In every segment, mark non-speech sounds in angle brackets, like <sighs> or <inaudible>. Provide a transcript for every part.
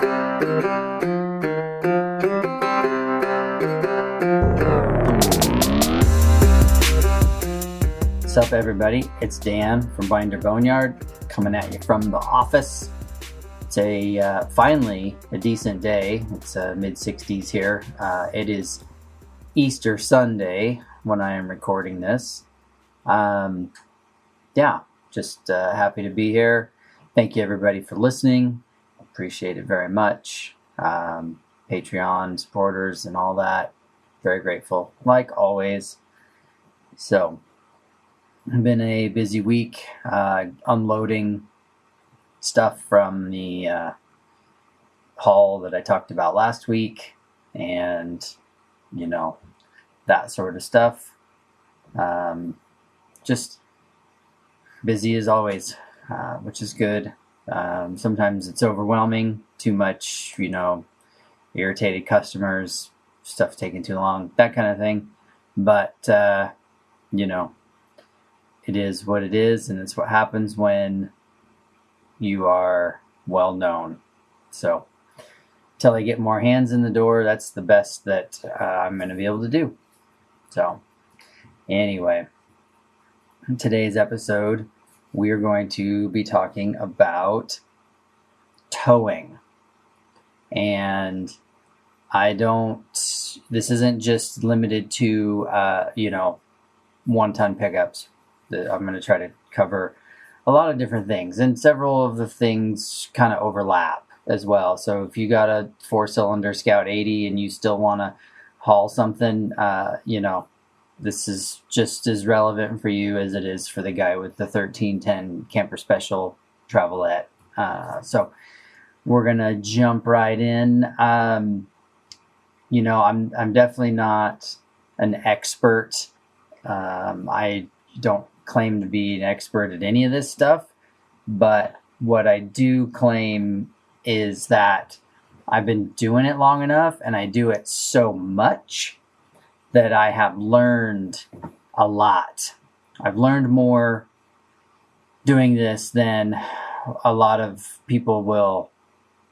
What's up, everybody? It's Dan from Binder Boneyard coming at you from the office. It's a uh, finally a decent day. It's uh, mid 60s here. Uh, it is Easter Sunday when I am recording this. Um, yeah, just uh, happy to be here. Thank you, everybody, for listening. Appreciate it very much. Um, Patreon supporters and all that. Very grateful, like always. So, been a busy week uh, unloading stuff from the uh, haul that I talked about last week, and you know that sort of stuff. Um, just busy as always, uh, which is good. Um, sometimes it's overwhelming, too much, you know, irritated customers, stuff taking too long, that kind of thing. But uh, you know, it is what it is, and it's what happens when you are well known. So, until I get more hands in the door, that's the best that uh, I'm going to be able to do. So, anyway, today's episode, we are going to be talking about towing. And I don't, this isn't just limited to, uh, you know, one ton pickups I'm going to try to cover a lot of different things, and several of the things kind of overlap as well. So if you got a four cylinder Scout 80 and you still want to haul something, uh, you know, this is just as relevant for you as it is for the guy with the 1310 Camper Special Travelette. Uh, so we're gonna jump right in. Um, you know, I'm I'm definitely not an expert. Um, I don't claim to be an expert at any of this stuff, but what I do claim is that I've been doing it long enough and I do it so much that I have learned a lot. I've learned more doing this than a lot of people will,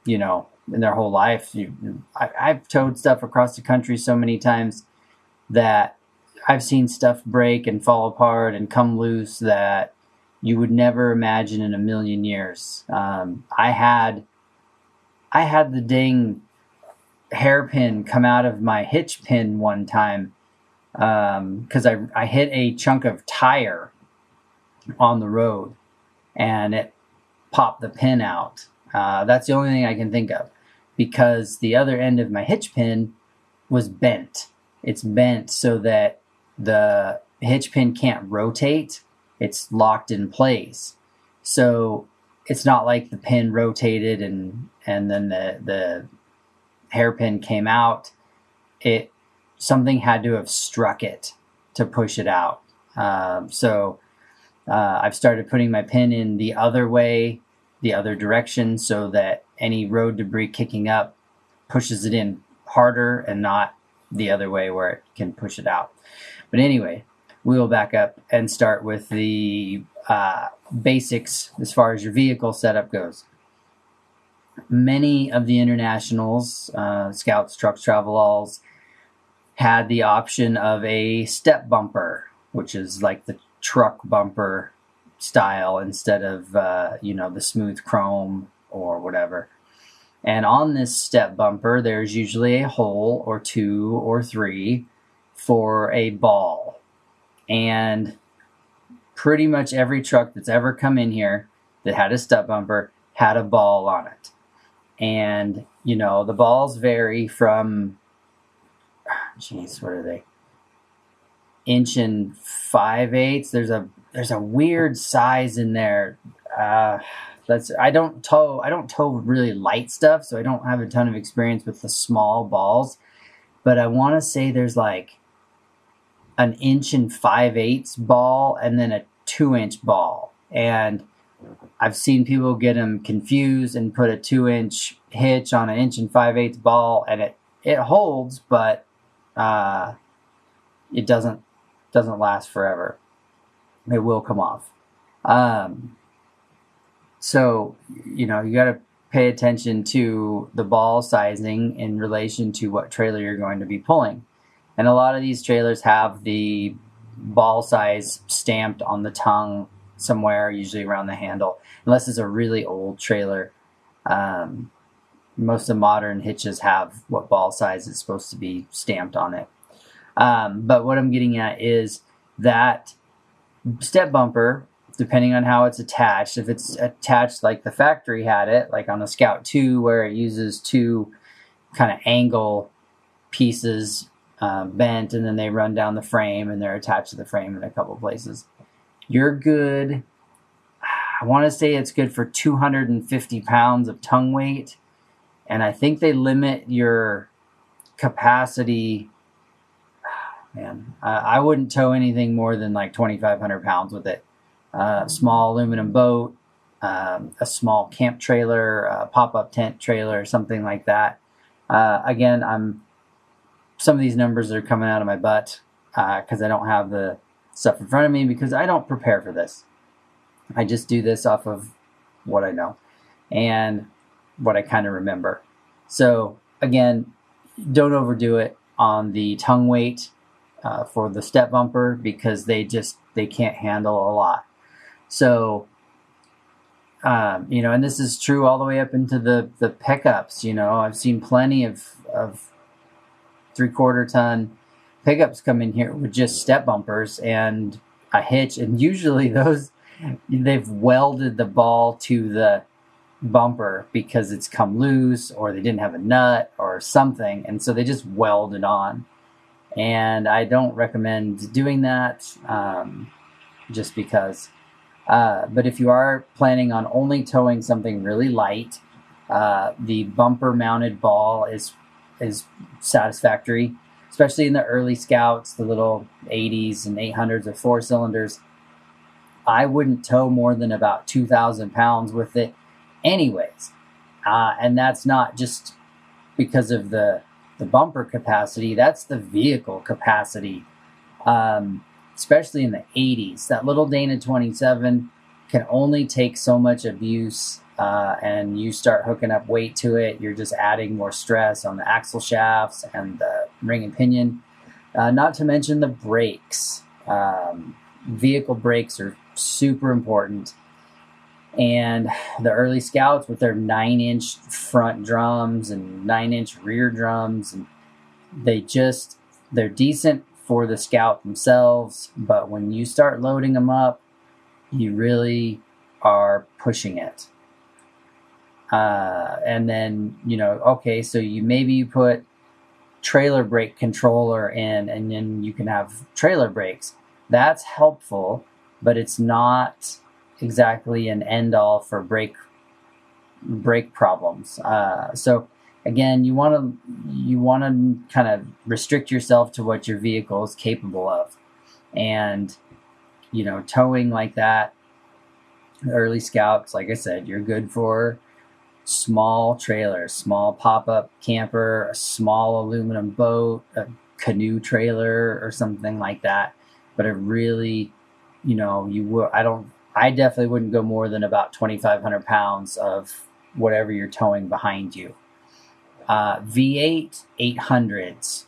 you know, in their whole life. You, I, I've towed stuff across the country so many times that I've seen stuff break and fall apart and come loose that you would never imagine in a million years. Um, I had I had the dang hairpin come out of my hitch pin one time because um, I I hit a chunk of tire on the road and it popped the pin out. Uh, that's the only thing I can think of because the other end of my hitch pin was bent. It's bent so that the hitch pin can't rotate, it's locked in place. So it's not like the pin rotated and and then the the hairpin came out. It something had to have struck it to push it out. Um, so uh, I've started putting my pin in the other way, the other direction, so that any road debris kicking up pushes it in harder and not the other way where it can push it out. But anyway, we will back up and start with the uh, basics as far as your vehicle setup goes. Many of the internationals, uh, scouts, trucks, travel had the option of a step bumper, which is like the truck bumper style instead of uh, you know the smooth chrome or whatever. And on this step bumper, there's usually a hole or two or three for a ball. And pretty much every truck that's ever come in here that had a step bumper had a ball on it. And, you know, the balls vary from, jeez, what are they? Inch and five eighths. There's a there's a weird size in there. Uh, that's I don't tow I don't tow really light stuff, so I don't have a ton of experience with the small balls. But I want to say there's like an inch and five eighths ball and then a two inch ball. And I've seen people get them confused and put a two inch hitch on an inch and five eighths ball, and it it holds, but uh, it doesn't doesn't last forever. It will come off. Um, so you know you got to pay attention to the ball sizing in relation to what trailer you're going to be pulling. And a lot of these trailers have the ball size stamped on the tongue somewhere, usually around the handle, unless it's a really old trailer. Um, most of the modern hitches have what ball size is supposed to be stamped on it. Um, but what I'm getting at is that step bumper, depending on how it's attached, if it's attached like the factory had it, like on the Scout 2, where it uses two kind of angle pieces uh, bent and then they run down the frame and they're attached to the frame in a couple places. You're good. I want to say it's good for 250 pounds of tongue weight. And I think they limit your capacity. <sighs> Man, I wouldn't tow anything more than like 2,500 pounds with it. Uh, small aluminum boat, um, a small camp trailer, a pop up tent trailer, something like that. Uh, again, I'm some of these numbers are coming out of my butt because uh, I don't have the stuff in front of me because I don't prepare for this. I just do this off of what I know and what I kind of remember. So again, don't overdo it on the tongue weight uh, for the step bumper because they just they can't handle a lot. So um, you know, and this is true all the way up into the the pickups. You know, I've seen plenty of of three quarter ton pickups come in here with just step bumpers and a hitch, and usually those they've welded the ball to the bumper because it's come loose or they didn't have a nut or something, and so they just weld it on. And I don't recommend doing that um, just because. Uh, but if you are planning on only towing something really light, uh, the bumper mounted ball is is satisfactory, especially in the early scouts, the little 80s and 800s or four cylinders. I wouldn't tow more than about 2,000 pounds with it, anyways. Uh, and that's not just because of the the bumper capacity. That's the vehicle capacity, um, especially in the 80s. That little Dana 27 can only take so much abuse uh, and you start hooking up weight to it, you're just adding more stress on the axle shafts and the ring and pinion. Uh, not to mention the brakes. Um, vehicle brakes are super important. And the early scouts with their nine inch front drums and nine inch rear drums, and they just, they're decent for the scout themselves. But when you start loading them up, you really are pushing it. Uh, and then you know, okay, so you maybe you put trailer brake controller in, and then you can have trailer brakes. That's helpful, but it's not exactly an end all for brake brake problems. Uh, so again, you want to you want to kind of restrict yourself to what your vehicle is capable of, and you know, towing like that. Early scouts, like I said, you're good for small trailer, small pop up camper, a small aluminum boat, a canoe trailer, or something like that. But it really, you know, you would, I don't, I definitely wouldn't go more than about 2,500 pounds of whatever you're towing behind you. Uh, V8 800s,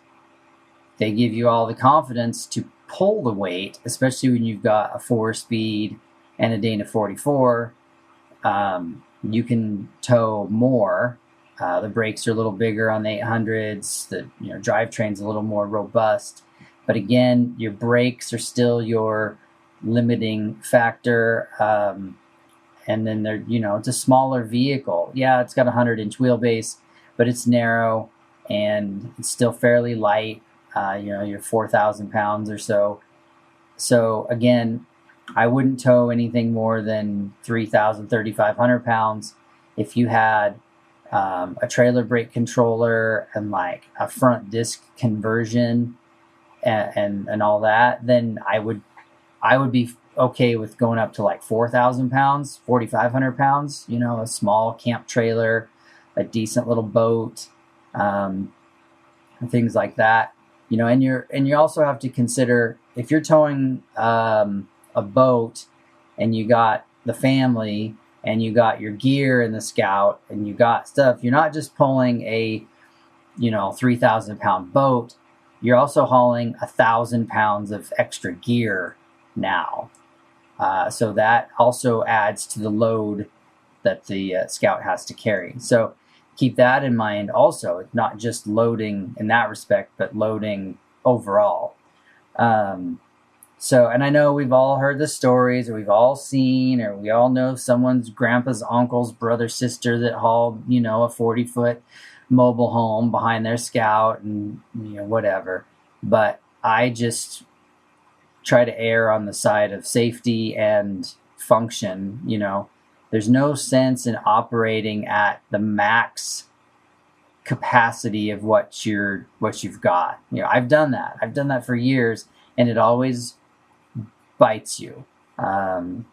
they give you all the confidence to pull the weight, especially when you've got a four speed and a Dana 44. Um, you can tow more. Uh, the brakes are a little bigger on the 800s. The you know drivetrain's a little more robust, but again, your brakes are still your limiting factor. Um, and then they're you know it's a smaller vehicle. Yeah, it's got a 100 inch wheelbase, but it's narrow and it's still fairly light. Uh, you know, you're 4,000 pounds or so. So again, I wouldn't tow anything more than 3,000, 3,500 pounds. If you had um, a trailer brake controller and like a front disc conversion and, and, and all that, then I would I would be okay with going up to like 4,000 pounds, 4,500 pounds. You know, a small camp trailer, a decent little boat, um, things like that. You know, and you're and you also have to consider if you're towing um, a boat and you got the family and you got your gear in the scout and you got stuff, you're not just pulling a, you know, 3,000 pound boat, you're also hauling a thousand pounds of extra gear now. Uh, so that also adds to the load that the uh, scout has to carry. So keep that in mind also. It's not just loading in that respect, but loading overall. Um, so, and I know we've all heard the stories, or we've all seen, or we all know someone's grandpa's uncle's brother, sister that hauled, you know, a 40 foot mobile home behind their scout and, you know, whatever. But I just try to err on the side of safety and function, you know. There's no sense in operating at the max capacity of what you're what you've got. You know, I've done that. I've done that for years and it always bites you. Um,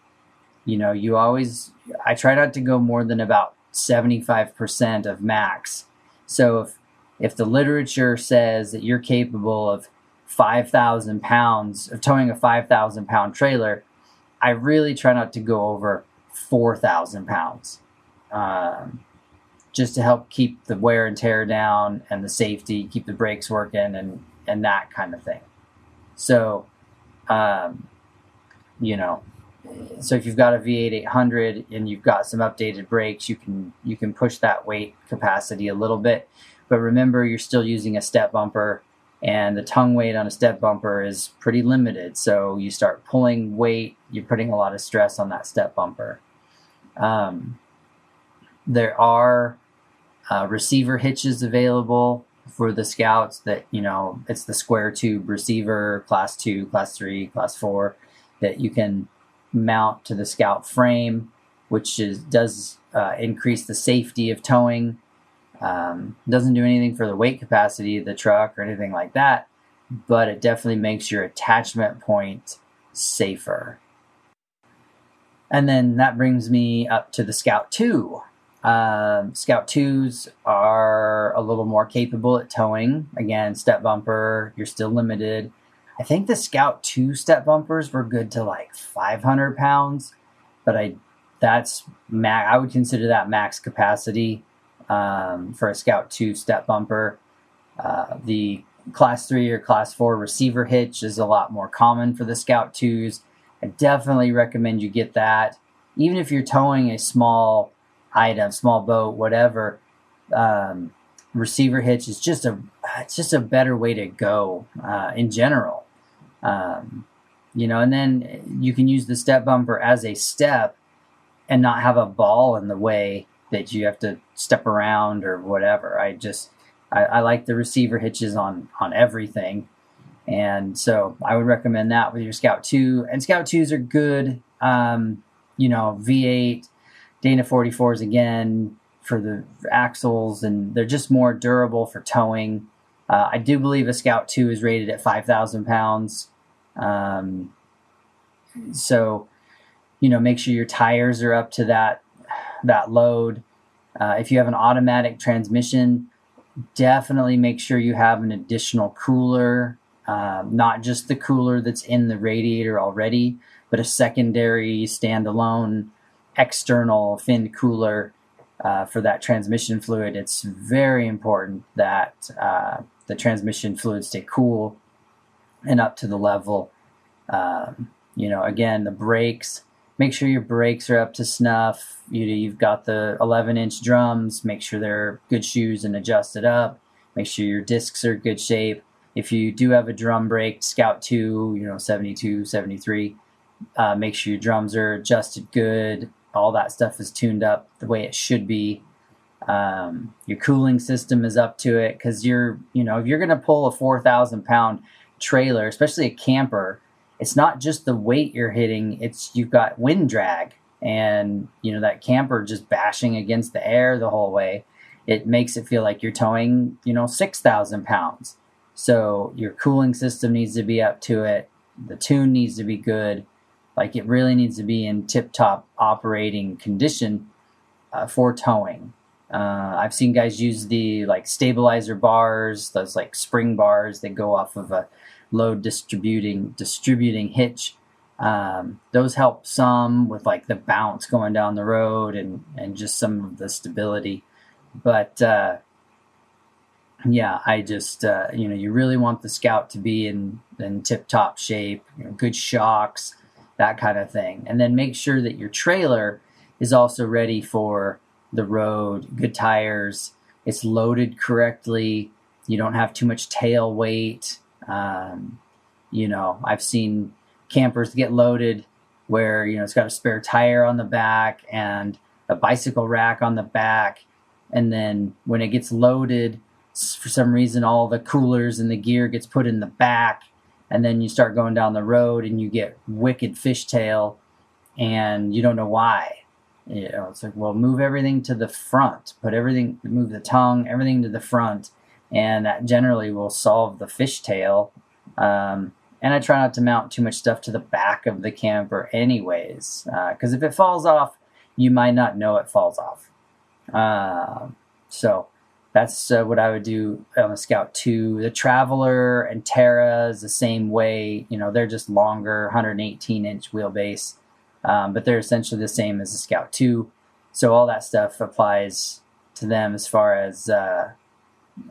you know, you always, I try not to go more than about 75% of max. So if, if the literature says that you're capable of 5,000 pounds, of towing a 5,000 pound trailer, I really try not to go over 4,000 pounds. Um, just to help keep the wear and tear down and the safety, keep the brakes working and, and that kind of thing. So, um, you know, so if you've got a V8 800 and you've got some updated brakes, you can you can push that weight capacity a little bit. But remember, you're still using a step bumper, and the tongue weight on a step bumper is pretty limited. So you start pulling weight, you're putting a lot of stress on that step bumper. Um, there are uh, receiver hitches available for the scouts that you know it's the square tube receiver class 2 class 3 class 4 that you can mount to the Scout frame, which is, does uh, increase the safety of towing. Um, doesn't do anything for the weight capacity of the truck or anything like that, but it definitely makes your attachment point safer. And then that brings me up to the Scout 2. Um, Scout 2s are a little more capable at towing. Again, step bumper, you're still limited. I think the Scout two step bumpers were good to like 500 pounds, but I that's max. I would consider that max capacity um, for a Scout two step bumper. Uh, the class three or class four receiver hitch is a lot more common for the Scout twos. I definitely recommend you get that, even if you're towing a small item, small boat, whatever. Um, receiver hitch is just a it's just a better way to go uh, in general. Um, you know, and then you can use the step bumper as a step and not have a ball in the way that you have to step around or whatever. I just I, I like the receiver hitches on on everything. And so I would recommend that with your Scout 2. And Scout 2s are good. Um, you know, V8, Dana 44s again for the axles, and they're just more durable for towing. Uh, I do believe a Scout 2 is rated at 5,000 pounds. Um, so, you know, make sure your tires are up to that that load. Uh, if you have an automatic transmission, definitely make sure you have an additional cooler, uh, not just the cooler that's in the radiator already, but a secondary standalone external fin cooler uh, for that transmission fluid. It's very important that uh, the transmission fluid stay cool and up to the level. Um, you know, again, the brakes. Make sure your brakes are up to snuff. You, know, you've got the 11 inch drums. Make sure they're good shoes and adjusted up. Make sure your discs are good shape. If you do have a drum brake, Scout 2, you know, 72, 73, uh, make sure your drums are adjusted good. All that stuff is tuned up the way it should be. Um, your cooling system is up to it because you're, you know, if you're going to pull a 4,000 pound trailer, especially a camper, it's not just the weight you're hitting, it's you've got wind drag and you know that camper just bashing against the air the whole way. It makes it feel like you're towing, you know, 6,000 pounds. So your cooling system needs to be up to it. The tune needs to be good. Like it really needs to be in tip top operating condition uh, for towing. Uh, I've seen guys use the like stabilizer bars, those like spring bars that go off of a load distributing distributing hitch Um, those help some with like the bounce going down the road and, and just some of the stability. But uh, yeah, I just, uh, you know, you really want the Scout to be in, in tip top shape, you know, good shocks, that kind of thing. And then make sure that your trailer is also ready for the road, good tires, it's loaded correctly, you don't have too much tail weight. Um, you know, I've seen campers get loaded where, you know, it's got a spare tire on the back and a bicycle rack on the back. And then when it gets loaded, for some reason, all the coolers and the gear gets put in the back. And then you start going down the road and you get wicked fishtail and you don't know why. You know, it's like, well, move everything to the front, put everything, move the tongue, everything to the front, and that generally will solve the fishtail. Um, and I try not to mount too much stuff to the back of the camper, anyways, because uh, if it falls off, you might not know it falls off. Uh, so that's uh, what I would do on the Scout 2. The Traveler and Terra is the same way. You know, they're just longer, 118 inch wheelbase, um, but they're essentially the same as the Scout 2. So all that stuff applies to them as far as uh,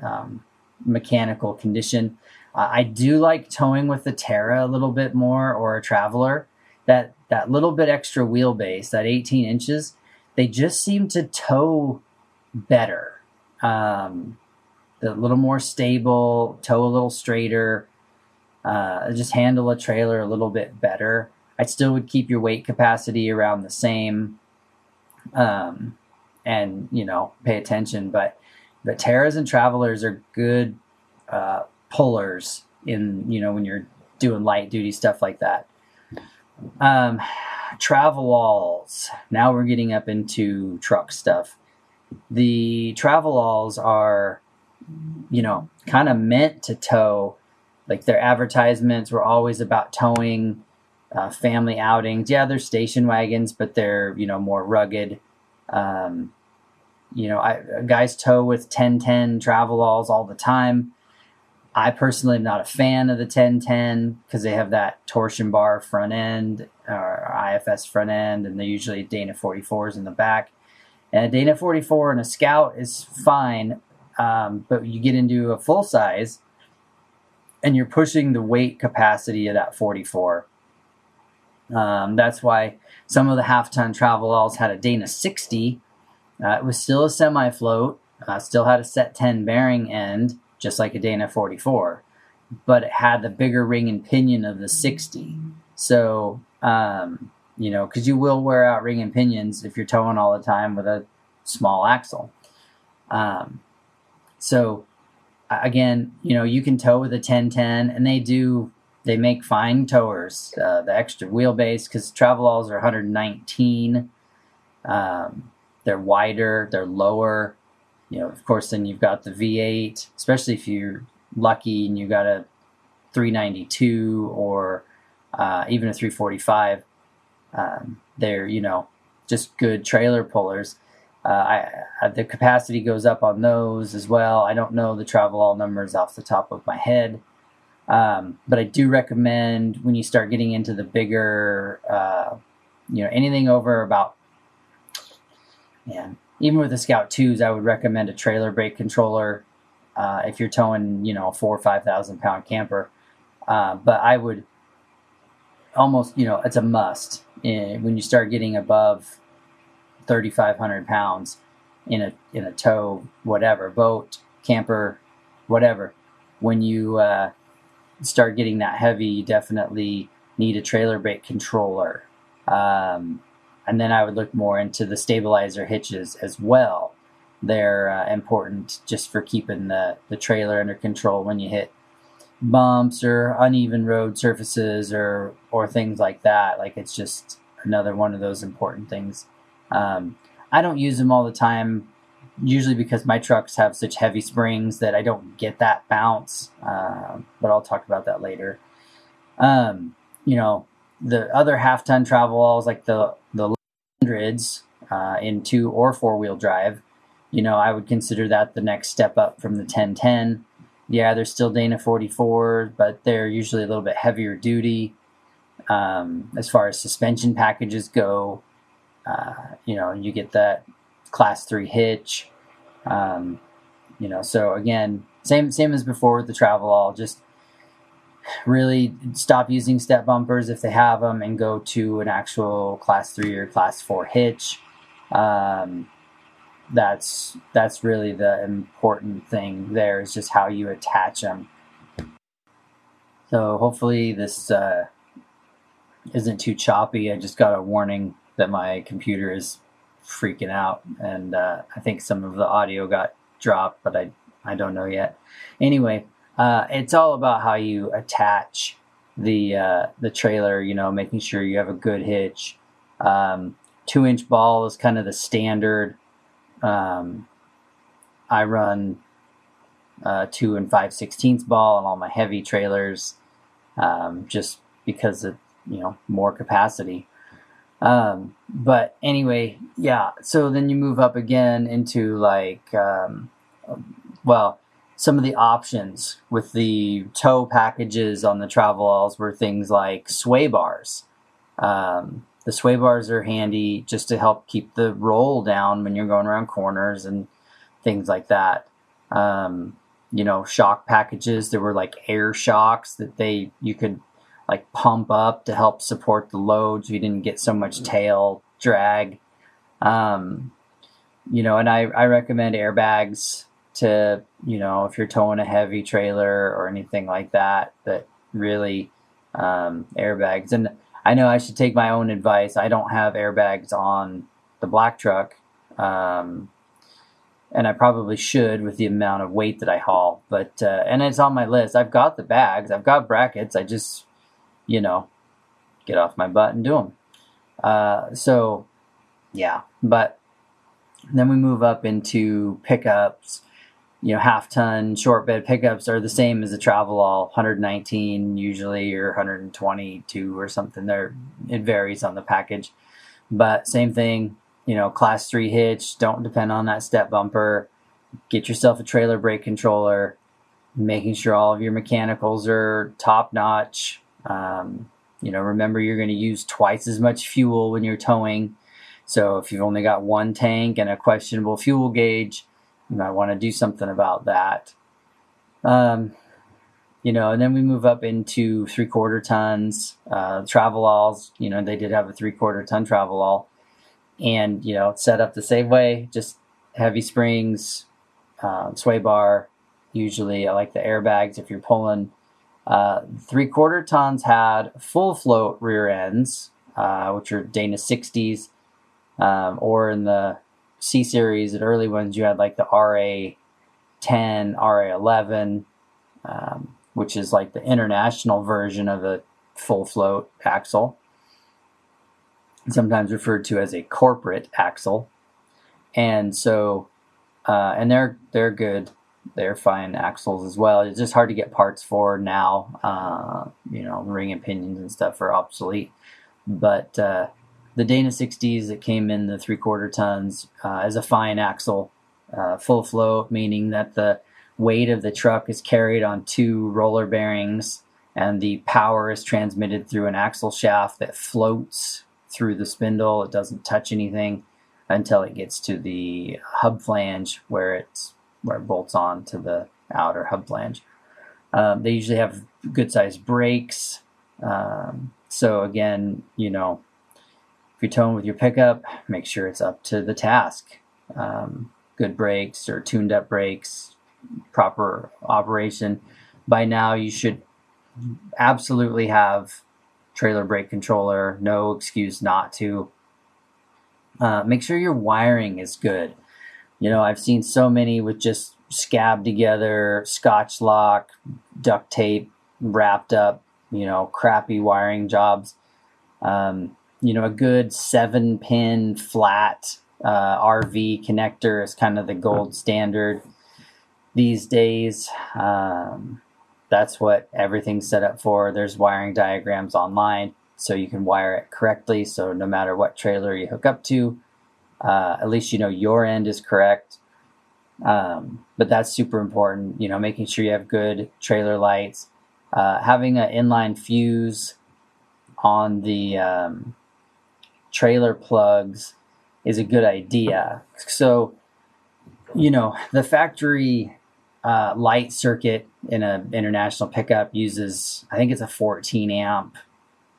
um, mechanical condition. Uh, I do like towing with the Terra a little bit more or a Traveler. That that little bit extra wheelbase, that 18 inches, they just seem to tow better. Um, a little more stable, tow a little straighter, uh, just handle a trailer a little bit better. I still would keep your weight capacity around the same, um, and you know pay attention. But but Terras and Travelers are good uh, pullers in you know when you're doing light duty stuff like that. Um, Travelalls. Now we're getting up into truck stuff. The travel Travelalls are, you know, kind of meant to tow. Like their advertisements were always about towing uh, family outings. Yeah, they're station wagons, but they're you know more rugged. Um, you know, I, guys tow with 1010 Travelalls all the time. I personally am not a fan of the 1010 because they have that torsion bar front end or IFS front end, and they're usually Dana 44s in the back. And a Dana 44 and a Scout is fine, um, but you get into a full size and you're pushing the weight capacity of that 44. Um, that's why some of the half ton Travelalls had a Dana 60. Uh, it was still a semi float, uh, still had a set 10 bearing end just like a Dana 44, but it had the bigger ring and pinion of the 60. So, um, you know, because you will wear out ring and pinions if you're towing all the time with a small axle. Um, so, again, you know, you can tow with a 1010, and they do. They make fine towers. Uh, the extra wheelbase because Travelalls are 119. Um, they're wider. They're lower you know, of course, then you've got the V8, especially if you're lucky and you got a 392 or uh, even a 345. Um, they're, you know, just good trailer pullers. Uh, I, I, the capacity goes up on those as well. I don't know the Travelall numbers off the top of my head, um, but I do recommend when you start getting into the bigger, uh, you know, anything over about, man, even with the Scout twos, I would recommend a trailer brake controller uh, if you're towing, you know, a four or five thousand pound camper. Uh, but I would almost, you know, it's a must in, when you start getting above thirty five hundred pounds in a in a tow, whatever boat, camper, whatever. When you uh, start getting that heavy, you definitely need a trailer brake controller. Um, and then I would look more into the stabilizer hitches as well. They're uh, important just for keeping the, the trailer under control when you hit bumps or uneven road surfaces or or things like that. Like it's just another one of those important things. Um, I don't use them all the time, usually because my trucks have such heavy springs that I don't get that bounce. Uh, but I'll talk about that later. Um, you know, the other half ton travel Travelalls like the the hundreds uh, in two or four wheel drive, you know, I would consider that the next step up from the 1010. Yeah, they're still Dana 44, but they're usually a little bit heavier duty. Um, as far as suspension packages go, uh, you know, you get that class three hitch. Um, you know, so again, same same as before with the Travelall, Just really stop using step bumpers if they have them and go to an actual class three or class four hitch. Um, that's that's really the important thing. There is just how you attach them. So hopefully this uh, isn't too choppy. I just got a warning that my computer is freaking out, and uh, I think some of the audio got dropped, but I I don't know yet. Anyway, uh, it's all about how you attach the uh, the trailer. You know, making sure you have a good hitch. Um, two inch ball is kind of the standard. Um, I run uh, two and five sixteenths ball on all my heavy trailers, um, just because of you know more capacity. Um, but anyway, yeah. So then you move up again into like, um, well, some of the options with the tow packages on the Travelalls were things like sway bars. Um, the sway bars are handy just to help keep the roll down when you're going around corners and things like that. Um, you know, shock packages. There were like air shocks that they you could like pump up to help support the load so you didn't get so much tail drag. Um, you know, and I, I recommend airbags to, you know, if you're towing a heavy trailer or anything like that, that really um, airbags. And I know I should take my own advice. I don't have airbags on the black truck. Um, and I probably should with the amount of weight that I haul. But uh, and it's on my list. I've got the bags. I've got brackets. I just you know, get off my butt and do them. Uh, so, yeah, but then we move up into pickups. You know, half ton short bed pickups are the same as the Travelall 119 usually or 122 or something. There, it varies on the package, but same thing. You know, class three hitch. Don't depend on that step bumper. Get yourself a trailer brake controller. Making sure all of your mechanicals are top notch um, you know, remember you're going to use twice as much fuel when you're towing. So if you've only got one tank and a questionable fuel gauge, you might want to do something about that. Um, you know, and then we move up into three quarter tons, uh, Travelalls. You know, they did have a three quarter ton Travelall, and you know, set up the same way, just heavy springs, um, sway bar. Usually, I like the airbags if you're pulling uh, three quarter tons had full float rear ends, uh, which are Dana 60s, um, or in the C series, the early ones, you had like the RA 10, RA 11, um, which is like the international version of a full float axle, sometimes referred to as a corporate axle. And so, uh, and they're they're good they're fine axles as well. It's just hard to get parts for now. Uh, you know, ring and pinions and stuff are obsolete. But uh, the Dana 60s that came in the three quarter tons uh, as a fine axle, uh, full float, meaning that the weight of the truck is carried on two roller bearings and the power is transmitted through an axle shaft that floats through the spindle. It doesn't touch anything until it gets to the hub flange where it's where it bolts on to the outer hub flange. Um, they usually have good sized brakes. Um, so again, you know, if you're towing with your pickup, make sure it's up to the task. Um, good brakes or tuned up brakes, proper operation. By now, you should absolutely have trailer brake controller. No excuse not to. Uh, make sure your wiring is good. You know, I've seen so many with just scab together, scotch lock, duct tape, wrapped up, you know, crappy wiring jobs. Um, you know, a good seven pin flat uh, RV connector is kind of the gold standard these days. Um, that's what everything's set up for. There's wiring diagrams online so you can wire it correctly. So no matter what trailer you hook up to, uh, at least you know your end is correct. Um, but that's super important. You know, making sure you have good trailer lights, uh, having an inline fuse on the um, trailer plugs is a good idea. So, you know, the factory uh, light circuit in an international pickup uses, I think it's a 14 amp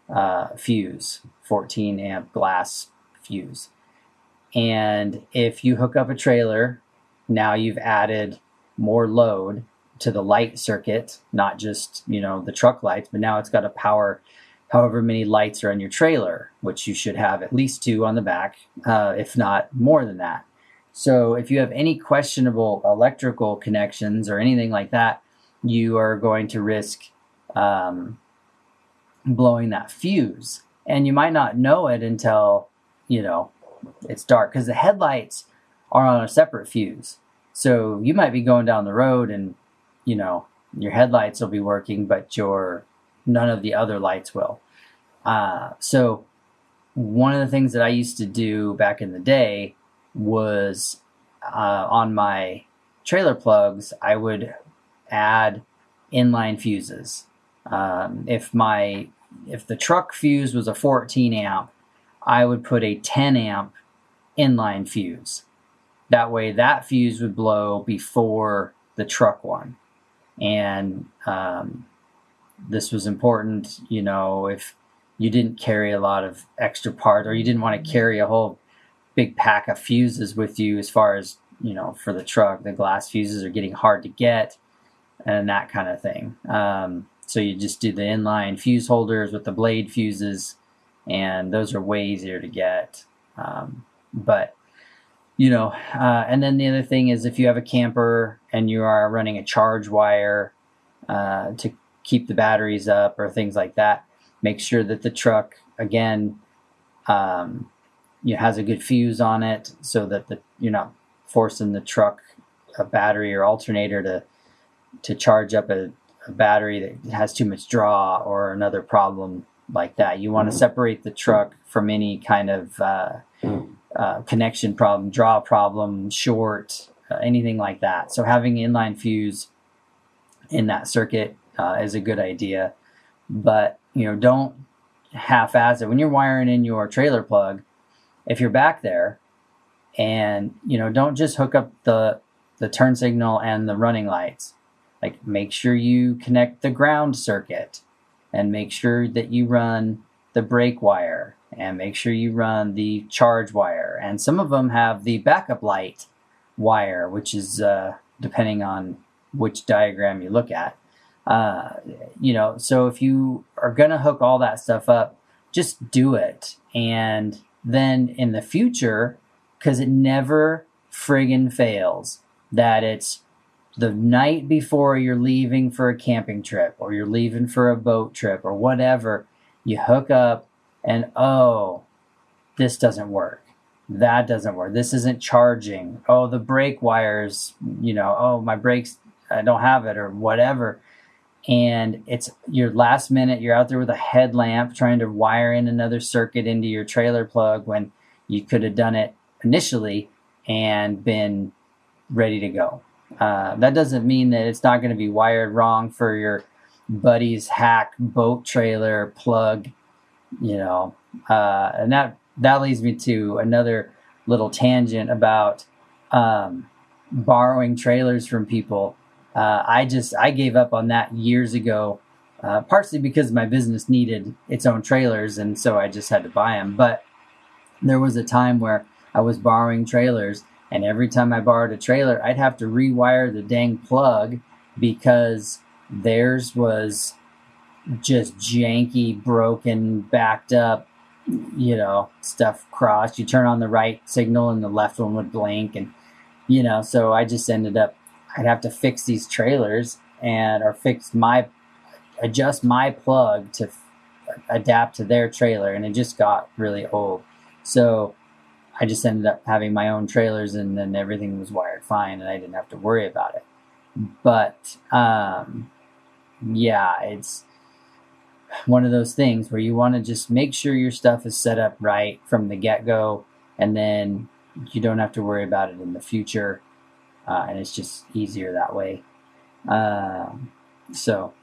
uh, fuse, 14 amp glass fuse. And if you hook up a trailer, now you've added more load to the light circuit, not just, you know, the truck lights, but now it's got to power however many lights are on your trailer, which you should have at least two on the back, uh, if not more than that. So if you have any questionable electrical connections or anything like that, you are going to risk um, blowing that fuse. And you might not know it until, you know, it's dark because the headlights are on a separate fuse. So you might be going down the road and, you know, your headlights will be working, but your none of the other lights will. Uh, so one of the things that I used to do back in the day was uh, on my trailer plugs, I would add inline fuses. Um, if my if the truck fuse was a 14 amp, I would put a 10 amp inline fuse. That way, that fuse would blow before the truck one. And um, this was important, you know, if you didn't carry a lot of extra parts or you didn't want to carry a whole big pack of fuses with you as far as, you know, for the truck. The glass fuses are getting hard to get and that kind of thing. Um, so you just do the inline fuse holders with the blade fuses, and those are way easier to get. Um, but you know, uh, and then the other thing is if you have a camper and you are running a charge wire uh, to keep the batteries up or things like that, make sure that the truck again um, you know, has a good fuse on it so that the you're not forcing the truck a battery or alternator to to charge up a, a battery that has too much draw or another problem like that. You want to mm-hmm. separate the truck from any kind of uh, uh, connection problem, draw problem, short, uh, anything like that. So having inline fuse in that circuit uh, is a good idea. But you know, don't half-ass it when you're wiring in your trailer plug. If you're back there, and you know, don't just hook up the the turn signal and the running lights. Like, make sure you connect the ground circuit, and make sure that you run the brake wire, and make sure you run the charge wire. And some of them have the backup light wire, which is uh, depending on which diagram you look at. Uh, you know, so if you are going to hook all that stuff up, just do it. And then in the future, because it never friggin' fails, that it's the night before you're leaving for a camping trip or you're leaving for a boat trip or whatever, you hook up and oh, this doesn't work. That doesn't work. This isn't charging. Oh, the brake wires, you know, oh, my brakes, I don't have it or whatever and it's your last minute you're out there with a headlamp trying to wire in another circuit into your trailer plug when you could have done it initially and been ready to go uh, that doesn't mean that it's not going to be wired wrong for your buddy's hack boat trailer plug you know uh, and that that leads me to another little tangent about um, borrowing trailers from people uh, I just I gave up on that years ago, uh, partially because my business needed its own trailers, and so I just had to buy them. But there was a time where I was borrowing trailers, and every time I borrowed a trailer, I'd have to rewire the dang plug because theirs was just janky, broken, backed up, you know, stuff crossed. You turn on the right signal and the left one would blink, and you know, so I just ended up I'd have to fix these trailers and or fix my adjust my plug to adapt to their trailer and it just got really old so i just ended up having my own trailers and then everything was wired fine and i didn't have to worry about it but um, yeah it's one of those things where you want to just make sure your stuff is set up right from the get-go and then you don't have to worry about it in the future uh, and it's just easier that way. Um, so,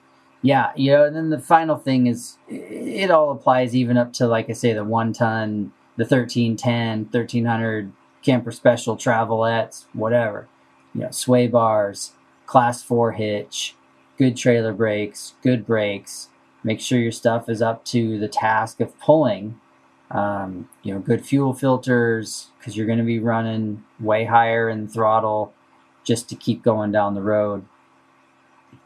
yeah, you know, and then the final thing is it all applies even up to, like I say, the one ton, the 1310, 1300 camper special travelettes, whatever. You know, sway bars, class four hitch, good trailer brakes, good brakes. Make sure your stuff is up to the task of pulling. Um, you know, good fuel filters because you're going to be running way higher in throttle just to keep going down the road.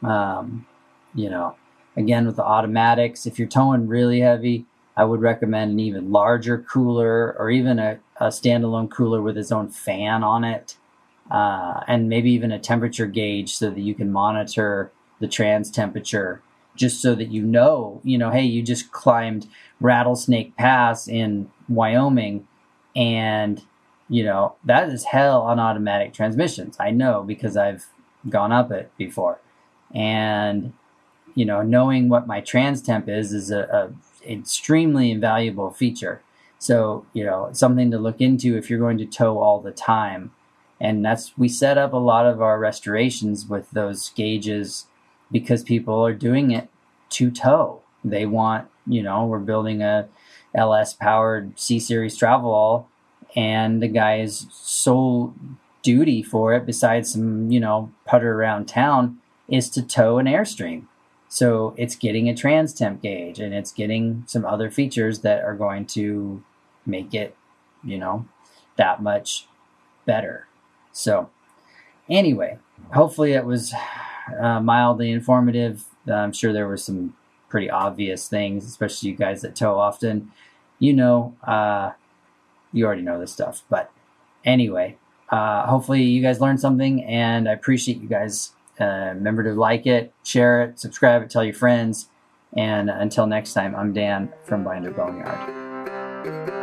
Um, you know, again with the automatics, if you're towing really heavy, I would recommend an even larger cooler or even a, a standalone cooler with its own fan on it. Uh, and maybe even a temperature gauge so that you can monitor the trans temperature just so that you know, you know, hey, you just climbed Rattlesnake Pass in Wyoming and you know, that is hell on automatic transmissions. I know because I've gone up it before. And you know, knowing what my trans temp is is a, a extremely invaluable feature. So, you know, something to look into if you're going to tow all the time. And that's we set up a lot of our restorations with those gauges because people are doing it to tow. They want, you know, we're building a LS powered C series Travelall and the guy's sole duty for it, besides some, you know, putter around town, is to tow an airstream. So it's getting a trans temp gauge and it's getting some other features that are going to make it, you know, that much better. So, anyway, hopefully it was uh, mildly informative. I'm sure there were some pretty obvious things, especially you guys that tow often. You know, uh, you already know this stuff. But anyway, uh, hopefully you guys learned something, and I appreciate you guys uh, remember to like it, share it, subscribe it, tell your friends. And until next time, I'm Dan from Binder Boneyard.